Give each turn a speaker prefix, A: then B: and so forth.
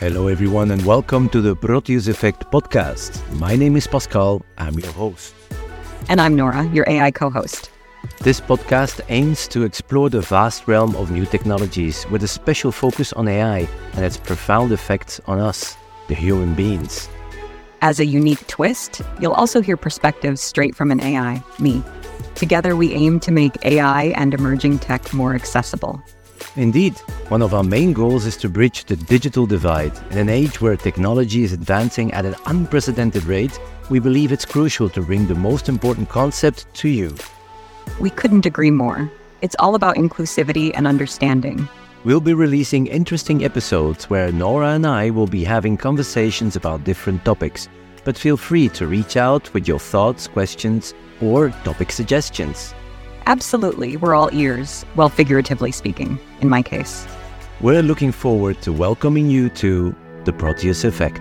A: Hello, everyone, and welcome to the Proteus Effect podcast. My name is Pascal, I'm your host.
B: And I'm Nora, your AI co host.
A: This podcast aims to explore the vast realm of new technologies with a special focus on AI and its profound effects on us, the human beings.
B: As a unique twist, you'll also hear perspectives straight from an AI, me. Together, we aim to make AI and emerging tech more accessible.
A: Indeed, one of our main goals is to bridge the digital divide. In an age where technology is advancing at an unprecedented rate, we believe it's crucial to bring the most important concept to you.
B: We couldn't agree more. It's all about inclusivity and understanding.
A: We'll be releasing interesting episodes where Nora and I will be having conversations about different topics. But feel free to reach out with your thoughts, questions, or topic suggestions.
B: Absolutely, we're all ears, well, figuratively speaking, in my case.
A: We're looking forward to welcoming you to the Proteus Effect.